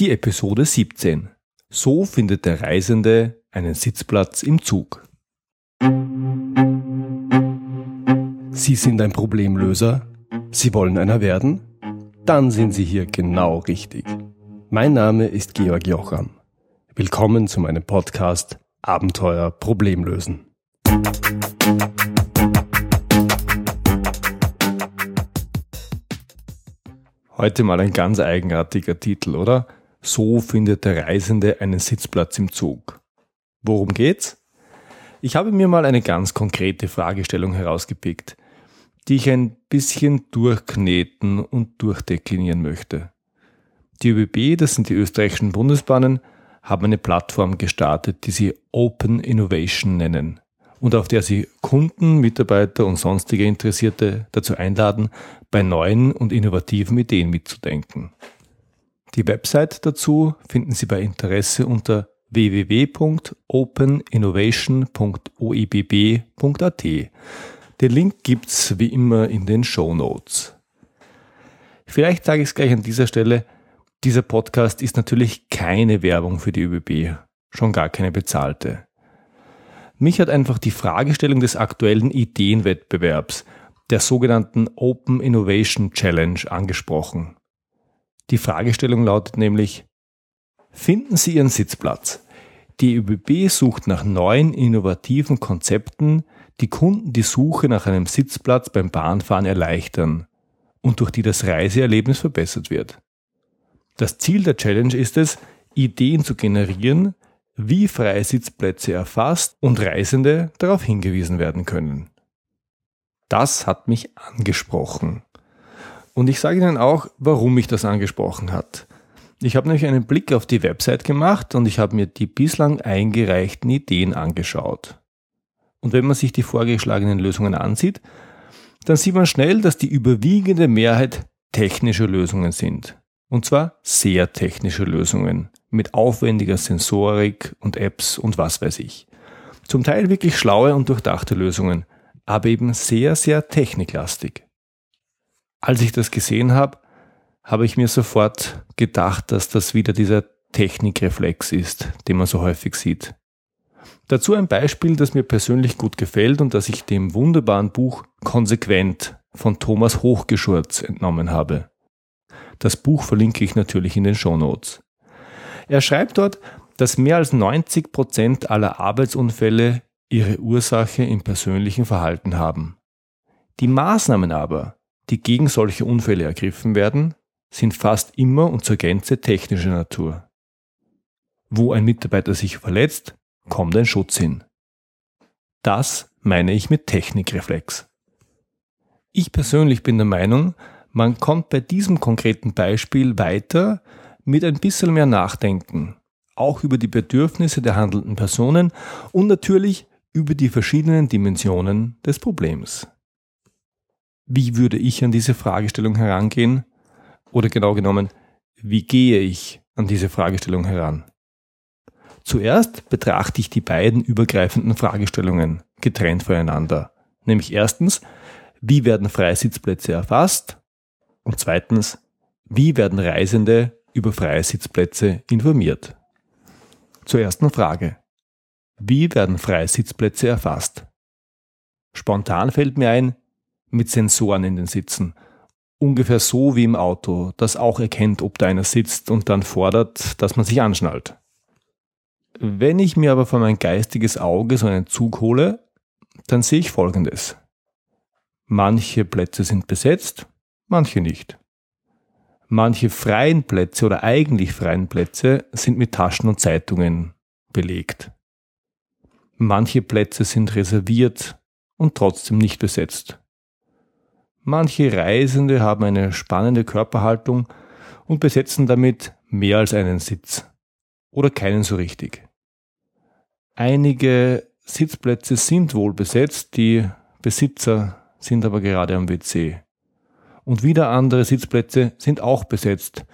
Die Episode 17. So findet der Reisende einen Sitzplatz im Zug. Sie sind ein Problemlöser? Sie wollen einer werden? Dann sind Sie hier genau richtig. Mein Name ist Georg Jocham. Willkommen zu meinem Podcast Abenteuer Problemlösen. Heute mal ein ganz eigenartiger Titel, oder? So findet der Reisende einen Sitzplatz im Zug. Worum geht's? Ich habe mir mal eine ganz konkrete Fragestellung herausgepickt, die ich ein bisschen durchkneten und durchdeklinieren möchte. Die ÖBB, das sind die österreichischen Bundesbahnen, haben eine Plattform gestartet, die sie Open Innovation nennen und auf der sie Kunden, Mitarbeiter und sonstige Interessierte dazu einladen, bei neuen und innovativen Ideen mitzudenken. Die Website dazu finden Sie bei Interesse unter www.openinnovation.oibb.at. Den Link gibt's wie immer in den Show Notes. Vielleicht sage ich es gleich an dieser Stelle, dieser Podcast ist natürlich keine Werbung für die ÖBB, schon gar keine bezahlte. Mich hat einfach die Fragestellung des aktuellen Ideenwettbewerbs, der sogenannten Open Innovation Challenge, angesprochen. Die Fragestellung lautet nämlich, finden Sie Ihren Sitzplatz? Die ÖBB sucht nach neuen, innovativen Konzepten, die Kunden die Suche nach einem Sitzplatz beim Bahnfahren erleichtern und durch die das Reiseerlebnis verbessert wird. Das Ziel der Challenge ist es, Ideen zu generieren, wie freie Sitzplätze erfasst und Reisende darauf hingewiesen werden können. Das hat mich angesprochen. Und ich sage Ihnen auch, warum mich das angesprochen hat. Ich habe nämlich einen Blick auf die Website gemacht und ich habe mir die bislang eingereichten Ideen angeschaut. Und wenn man sich die vorgeschlagenen Lösungen ansieht, dann sieht man schnell, dass die überwiegende Mehrheit technische Lösungen sind. Und zwar sehr technische Lösungen mit aufwendiger Sensorik und Apps und was weiß ich. Zum Teil wirklich schlaue und durchdachte Lösungen, aber eben sehr, sehr techniklastig. Als ich das gesehen habe, habe ich mir sofort gedacht, dass das wieder dieser Technikreflex ist, den man so häufig sieht. Dazu ein Beispiel, das mir persönlich gut gefällt und das ich dem wunderbaren Buch Konsequent von Thomas Hochgeschurz entnommen habe. Das Buch verlinke ich natürlich in den Show Notes. Er schreibt dort, dass mehr als 90 Prozent aller Arbeitsunfälle ihre Ursache im persönlichen Verhalten haben. Die Maßnahmen aber, die gegen solche Unfälle ergriffen werden, sind fast immer und zur Gänze technischer Natur. Wo ein Mitarbeiter sich verletzt, kommt ein Schutz hin. Das meine ich mit Technikreflex. Ich persönlich bin der Meinung, man kommt bei diesem konkreten Beispiel weiter mit ein bisschen mehr Nachdenken, auch über die Bedürfnisse der handelnden Personen und natürlich über die verschiedenen Dimensionen des Problems. Wie würde ich an diese Fragestellung herangehen? Oder genau genommen, wie gehe ich an diese Fragestellung heran? Zuerst betrachte ich die beiden übergreifenden Fragestellungen getrennt voneinander. Nämlich erstens, wie werden Freisitzplätze erfasst? Und zweitens, wie werden Reisende über freie Sitzplätze informiert? Zur ersten Frage. Wie werden freie Sitzplätze erfasst? Spontan fällt mir ein, mit Sensoren in den Sitzen. Ungefähr so wie im Auto, das auch erkennt, ob da einer sitzt und dann fordert, dass man sich anschnallt. Wenn ich mir aber vor mein geistiges Auge so einen Zug hole, dann sehe ich Folgendes. Manche Plätze sind besetzt, manche nicht. Manche freien Plätze oder eigentlich freien Plätze sind mit Taschen und Zeitungen belegt. Manche Plätze sind reserviert und trotzdem nicht besetzt. Manche Reisende haben eine spannende Körperhaltung und besetzen damit mehr als einen Sitz oder keinen so richtig. Einige Sitzplätze sind wohl besetzt, die Besitzer sind aber gerade am WC. Und wieder andere Sitzplätze sind auch besetzt,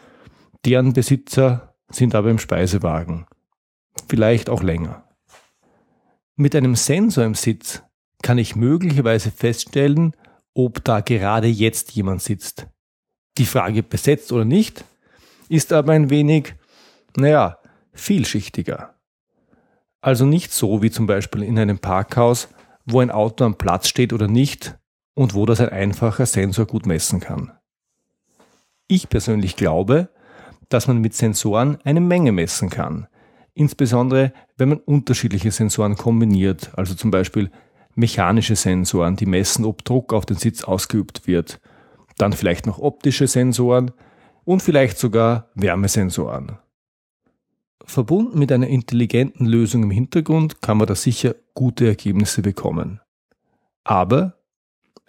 deren Besitzer sind aber im Speisewagen. Vielleicht auch länger. Mit einem Sensor im Sitz kann ich möglicherweise feststellen, ob da gerade jetzt jemand sitzt. Die Frage besetzt oder nicht ist aber ein wenig, naja, vielschichtiger. Also nicht so wie zum Beispiel in einem Parkhaus, wo ein Auto am Platz steht oder nicht und wo das ein einfacher Sensor gut messen kann. Ich persönlich glaube, dass man mit Sensoren eine Menge messen kann. Insbesondere, wenn man unterschiedliche Sensoren kombiniert, also zum Beispiel mechanische Sensoren, die messen, ob Druck auf den Sitz ausgeübt wird, dann vielleicht noch optische Sensoren und vielleicht sogar Wärmesensoren. Verbunden mit einer intelligenten Lösung im Hintergrund kann man da sicher gute Ergebnisse bekommen. Aber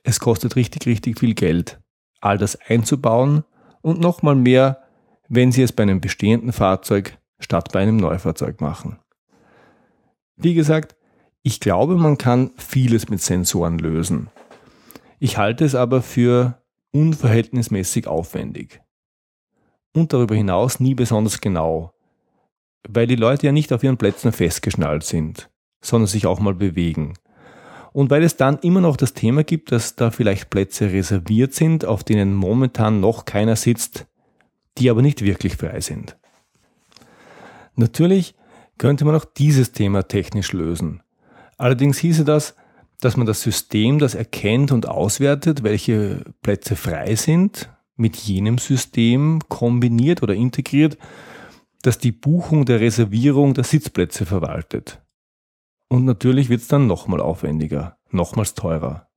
es kostet richtig, richtig viel Geld, all das einzubauen und nochmal mehr, wenn Sie es bei einem bestehenden Fahrzeug statt bei einem Neufahrzeug machen. Wie gesagt, ich glaube, man kann vieles mit Sensoren lösen. Ich halte es aber für unverhältnismäßig aufwendig. Und darüber hinaus nie besonders genau, weil die Leute ja nicht auf ihren Plätzen festgeschnallt sind, sondern sich auch mal bewegen. Und weil es dann immer noch das Thema gibt, dass da vielleicht Plätze reserviert sind, auf denen momentan noch keiner sitzt, die aber nicht wirklich frei sind. Natürlich könnte man auch dieses Thema technisch lösen. Allerdings hieße das, dass man das System, das erkennt und auswertet, welche Plätze frei sind, mit jenem System kombiniert oder integriert, das die Buchung der Reservierung der Sitzplätze verwaltet. Und natürlich wird es dann nochmal aufwendiger, nochmals teurer.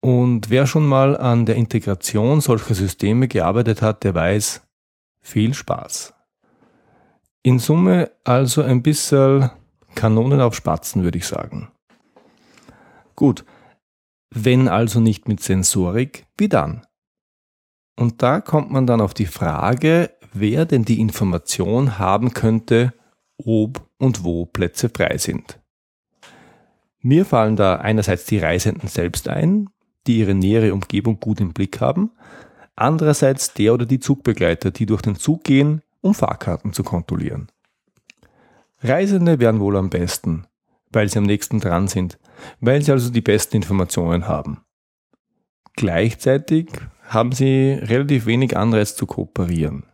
Und wer schon mal an der Integration solcher Systeme gearbeitet hat, der weiß, viel Spaß. In Summe also ein bisschen Kanonen auf Spatzen, würde ich sagen. Gut, wenn also nicht mit Sensorik, wie dann? Und da kommt man dann auf die Frage, wer denn die Information haben könnte, ob und wo Plätze frei sind. Mir fallen da einerseits die Reisenden selbst ein, die ihre nähere Umgebung gut im Blick haben, andererseits der oder die Zugbegleiter, die durch den Zug gehen, um Fahrkarten zu kontrollieren. Reisende wären wohl am besten, weil sie am nächsten dran sind, weil sie also die besten Informationen haben. Gleichzeitig haben sie relativ wenig Anreiz zu kooperieren.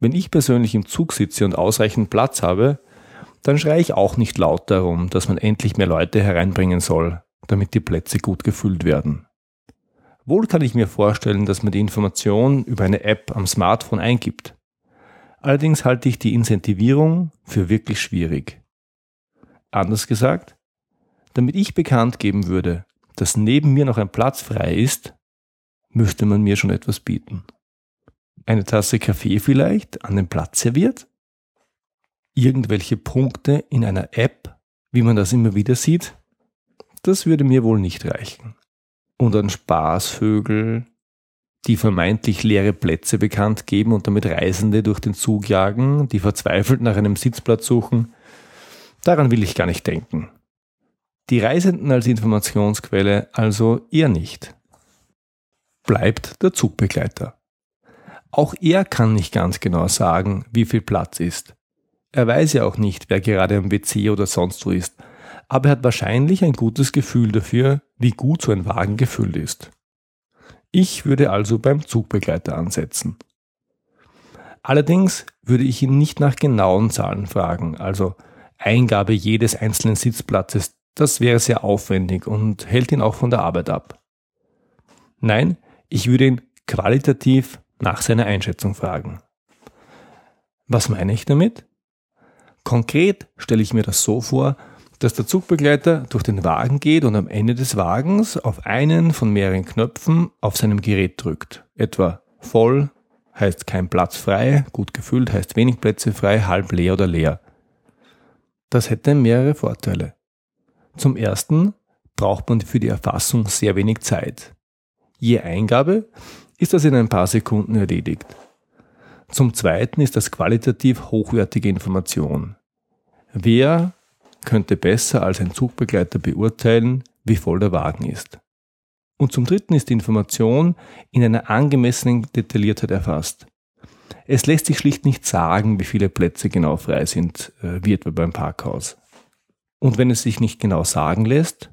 Wenn ich persönlich im Zug sitze und ausreichend Platz habe, dann schreie ich auch nicht laut darum, dass man endlich mehr Leute hereinbringen soll, damit die Plätze gut gefüllt werden. Wohl kann ich mir vorstellen, dass man die Information über eine App am Smartphone eingibt. Allerdings halte ich die Incentivierung für wirklich schwierig. Anders gesagt, damit ich bekannt geben würde, dass neben mir noch ein Platz frei ist, müsste man mir schon etwas bieten. Eine Tasse Kaffee vielleicht an den Platz serviert? Irgendwelche Punkte in einer App, wie man das immer wieder sieht? Das würde mir wohl nicht reichen. Und an Spaßvögel, die vermeintlich leere Plätze bekannt geben und damit Reisende durch den Zug jagen, die verzweifelt nach einem Sitzplatz suchen, daran will ich gar nicht denken. Die Reisenden als Informationsquelle also eher nicht. Bleibt der Zugbegleiter. Auch er kann nicht ganz genau sagen, wie viel Platz ist. Er weiß ja auch nicht, wer gerade am WC oder sonst wo ist, aber er hat wahrscheinlich ein gutes Gefühl dafür, wie gut so ein Wagen gefüllt ist. Ich würde also beim Zugbegleiter ansetzen. Allerdings würde ich ihn nicht nach genauen Zahlen fragen, also Eingabe jedes einzelnen Sitzplatzes, das wäre sehr aufwendig und hält ihn auch von der Arbeit ab. Nein, ich würde ihn qualitativ nach seiner Einschätzung fragen. Was meine ich damit? Konkret stelle ich mir das so vor, dass der Zugbegleiter durch den Wagen geht und am Ende des Wagens auf einen von mehreren Knöpfen auf seinem Gerät drückt. Etwa voll heißt kein Platz frei, gut gefüllt heißt wenig Plätze frei, halb leer oder leer. Das hätte mehrere Vorteile. Zum ersten braucht man für die Erfassung sehr wenig Zeit. Je Eingabe ist das in ein paar Sekunden erledigt. Zum Zweiten ist das qualitativ hochwertige Information. Wer könnte besser als ein Zugbegleiter beurteilen, wie voll der Wagen ist? Und zum Dritten ist die Information in einer angemessenen Detailliertheit erfasst. Es lässt sich schlicht nicht sagen, wie viele Plätze genau frei sind, äh, wie etwa beim Parkhaus. Und wenn es sich nicht genau sagen lässt,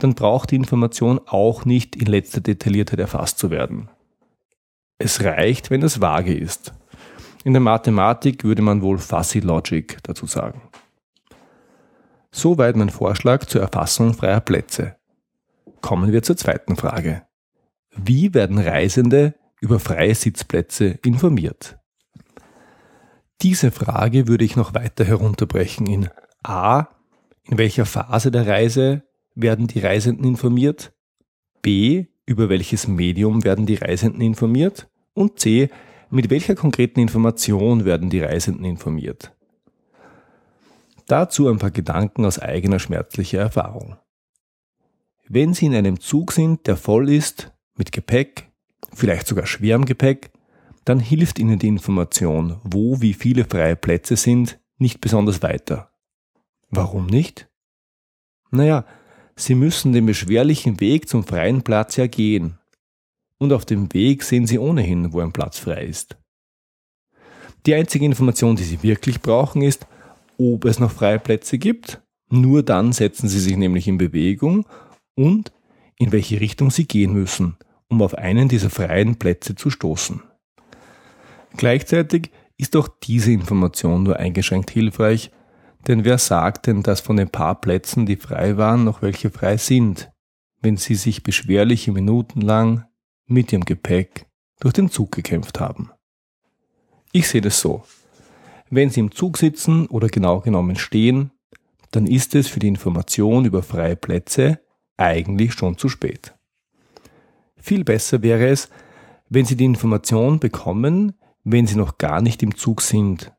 dann braucht die Information auch nicht in letzter Detailliertheit erfasst zu werden. Es reicht, wenn das vage ist. In der Mathematik würde man wohl Fuzzy Logic dazu sagen. Soweit mein Vorschlag zur Erfassung freier Plätze. Kommen wir zur zweiten Frage. Wie werden Reisende über freie Sitzplätze informiert? Diese Frage würde ich noch weiter herunterbrechen in A. In welcher Phase der Reise werden die Reisenden informiert? B. Über welches Medium werden die Reisenden informiert? Und C. Mit welcher konkreten Information werden die Reisenden informiert? Dazu ein paar Gedanken aus eigener schmerzlicher Erfahrung. Wenn Sie in einem Zug sind, der voll ist, mit Gepäck, vielleicht sogar schwerem Gepäck, dann hilft Ihnen die Information, wo wie viele freie Plätze sind, nicht besonders weiter. Warum nicht? Naja, Sie müssen den beschwerlichen Weg zum freien Platz ja gehen und auf dem Weg sehen Sie ohnehin, wo ein Platz frei ist. Die einzige Information, die Sie wirklich brauchen, ist, ob es noch freie Plätze gibt. Nur dann setzen Sie sich nämlich in Bewegung und in welche Richtung Sie gehen müssen, um auf einen dieser freien Plätze zu stoßen. Gleichzeitig ist auch diese Information nur eingeschränkt hilfreich, denn wer sagt denn, dass von den paar Plätzen, die frei waren, noch welche frei sind, wenn sie sich beschwerliche Minuten lang mit ihrem Gepäck durch den Zug gekämpft haben. Ich sehe das so. Wenn Sie im Zug sitzen oder genau genommen stehen, dann ist es für die Information über freie Plätze eigentlich schon zu spät. Viel besser wäre es, wenn Sie die Information bekommen, wenn Sie noch gar nicht im Zug sind,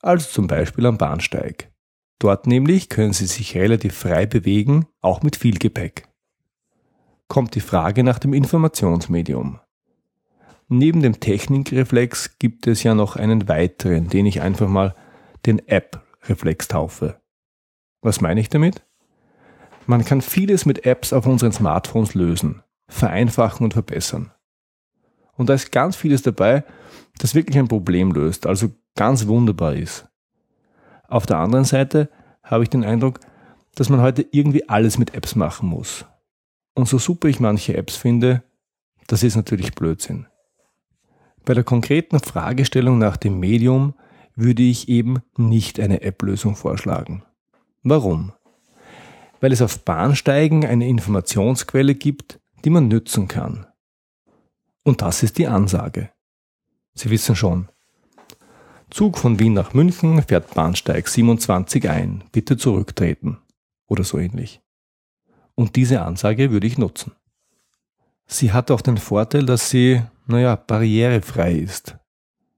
also zum Beispiel am Bahnsteig. Dort nämlich können Sie sich relativ frei bewegen, auch mit viel Gepäck kommt die Frage nach dem Informationsmedium. Neben dem Technikreflex gibt es ja noch einen weiteren, den ich einfach mal den App-Reflex taufe. Was meine ich damit? Man kann vieles mit Apps auf unseren Smartphones lösen, vereinfachen und verbessern. Und da ist ganz vieles dabei, das wirklich ein Problem löst, also ganz wunderbar ist. Auf der anderen Seite habe ich den Eindruck, dass man heute irgendwie alles mit Apps machen muss. Und so super ich manche Apps finde, das ist natürlich Blödsinn. Bei der konkreten Fragestellung nach dem Medium würde ich eben nicht eine App-Lösung vorschlagen. Warum? Weil es auf Bahnsteigen eine Informationsquelle gibt, die man nützen kann. Und das ist die Ansage. Sie wissen schon. Zug von Wien nach München fährt Bahnsteig 27 ein. Bitte zurücktreten. Oder so ähnlich. Und diese Ansage würde ich nutzen. Sie hat auch den Vorteil, dass sie, naja, barrierefrei ist.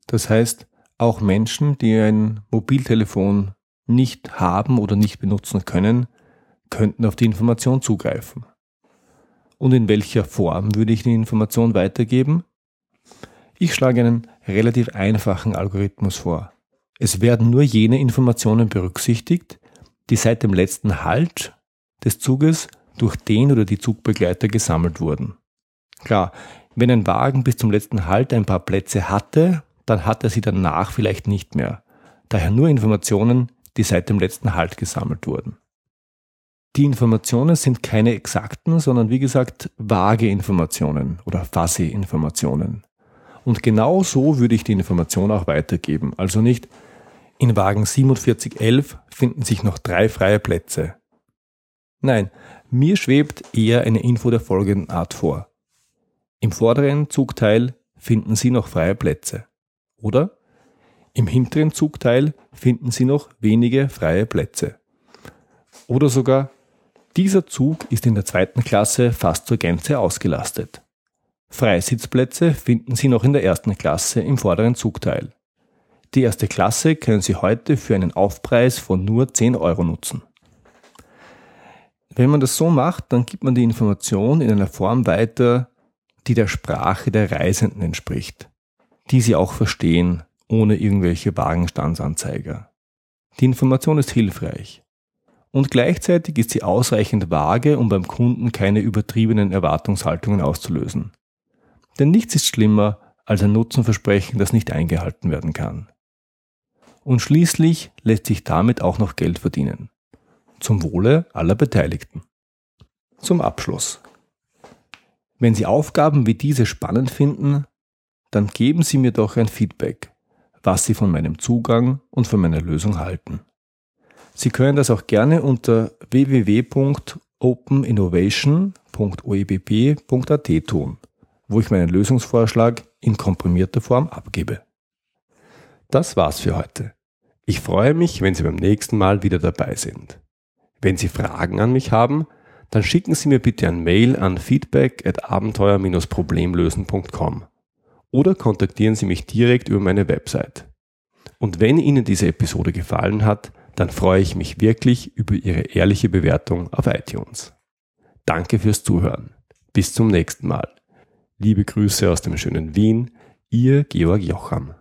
Das heißt, auch Menschen, die ein Mobiltelefon nicht haben oder nicht benutzen können, könnten auf die Information zugreifen. Und in welcher Form würde ich die Information weitergeben? Ich schlage einen relativ einfachen Algorithmus vor. Es werden nur jene Informationen berücksichtigt, die seit dem letzten Halt des Zuges durch den oder die Zugbegleiter gesammelt wurden. Klar, wenn ein Wagen bis zum letzten Halt ein paar Plätze hatte, dann hat er sie danach vielleicht nicht mehr. Daher nur Informationen, die seit dem letzten Halt gesammelt wurden. Die Informationen sind keine exakten, sondern wie gesagt vage Informationen oder fuzzy Informationen. Und genau so würde ich die Information auch weitergeben. Also nicht, in Wagen 4711 finden sich noch drei freie Plätze. Nein, mir schwebt eher eine Info der folgenden Art vor. Im vorderen Zugteil finden Sie noch freie Plätze. Oder im hinteren Zugteil finden Sie noch wenige freie Plätze. Oder sogar dieser Zug ist in der zweiten Klasse fast zur Gänze ausgelastet. Freie Sitzplätze finden Sie noch in der ersten Klasse im vorderen Zugteil. Die erste Klasse können Sie heute für einen Aufpreis von nur 10 Euro nutzen. Wenn man das so macht, dann gibt man die Information in einer Form weiter, die der Sprache der Reisenden entspricht, die sie auch verstehen, ohne irgendwelche Wagenstandsanzeiger. Die Information ist hilfreich. Und gleichzeitig ist sie ausreichend vage, um beim Kunden keine übertriebenen Erwartungshaltungen auszulösen. Denn nichts ist schlimmer als ein Nutzenversprechen, das nicht eingehalten werden kann. Und schließlich lässt sich damit auch noch Geld verdienen zum Wohle aller Beteiligten. Zum Abschluss. Wenn Sie Aufgaben wie diese spannend finden, dann geben Sie mir doch ein Feedback. was Sie von meinem Zugang und von meiner Lösung halten. Sie können das auch gerne unter www.openinnovation.oebb.at tun, wo ich meinen Lösungsvorschlag in komprimierter Form abgebe. Das war's für heute. Ich freue mich, wenn Sie beim nächsten Mal wieder dabei sind. Wenn Sie Fragen an mich haben, dann schicken Sie mir bitte ein Mail an feedback at abenteuer-problemlösen.com oder kontaktieren Sie mich direkt über meine Website. Und wenn Ihnen diese Episode gefallen hat, dann freue ich mich wirklich über Ihre ehrliche Bewertung auf iTunes. Danke fürs Zuhören. Bis zum nächsten Mal. Liebe Grüße aus dem schönen Wien, Ihr Georg Jocham.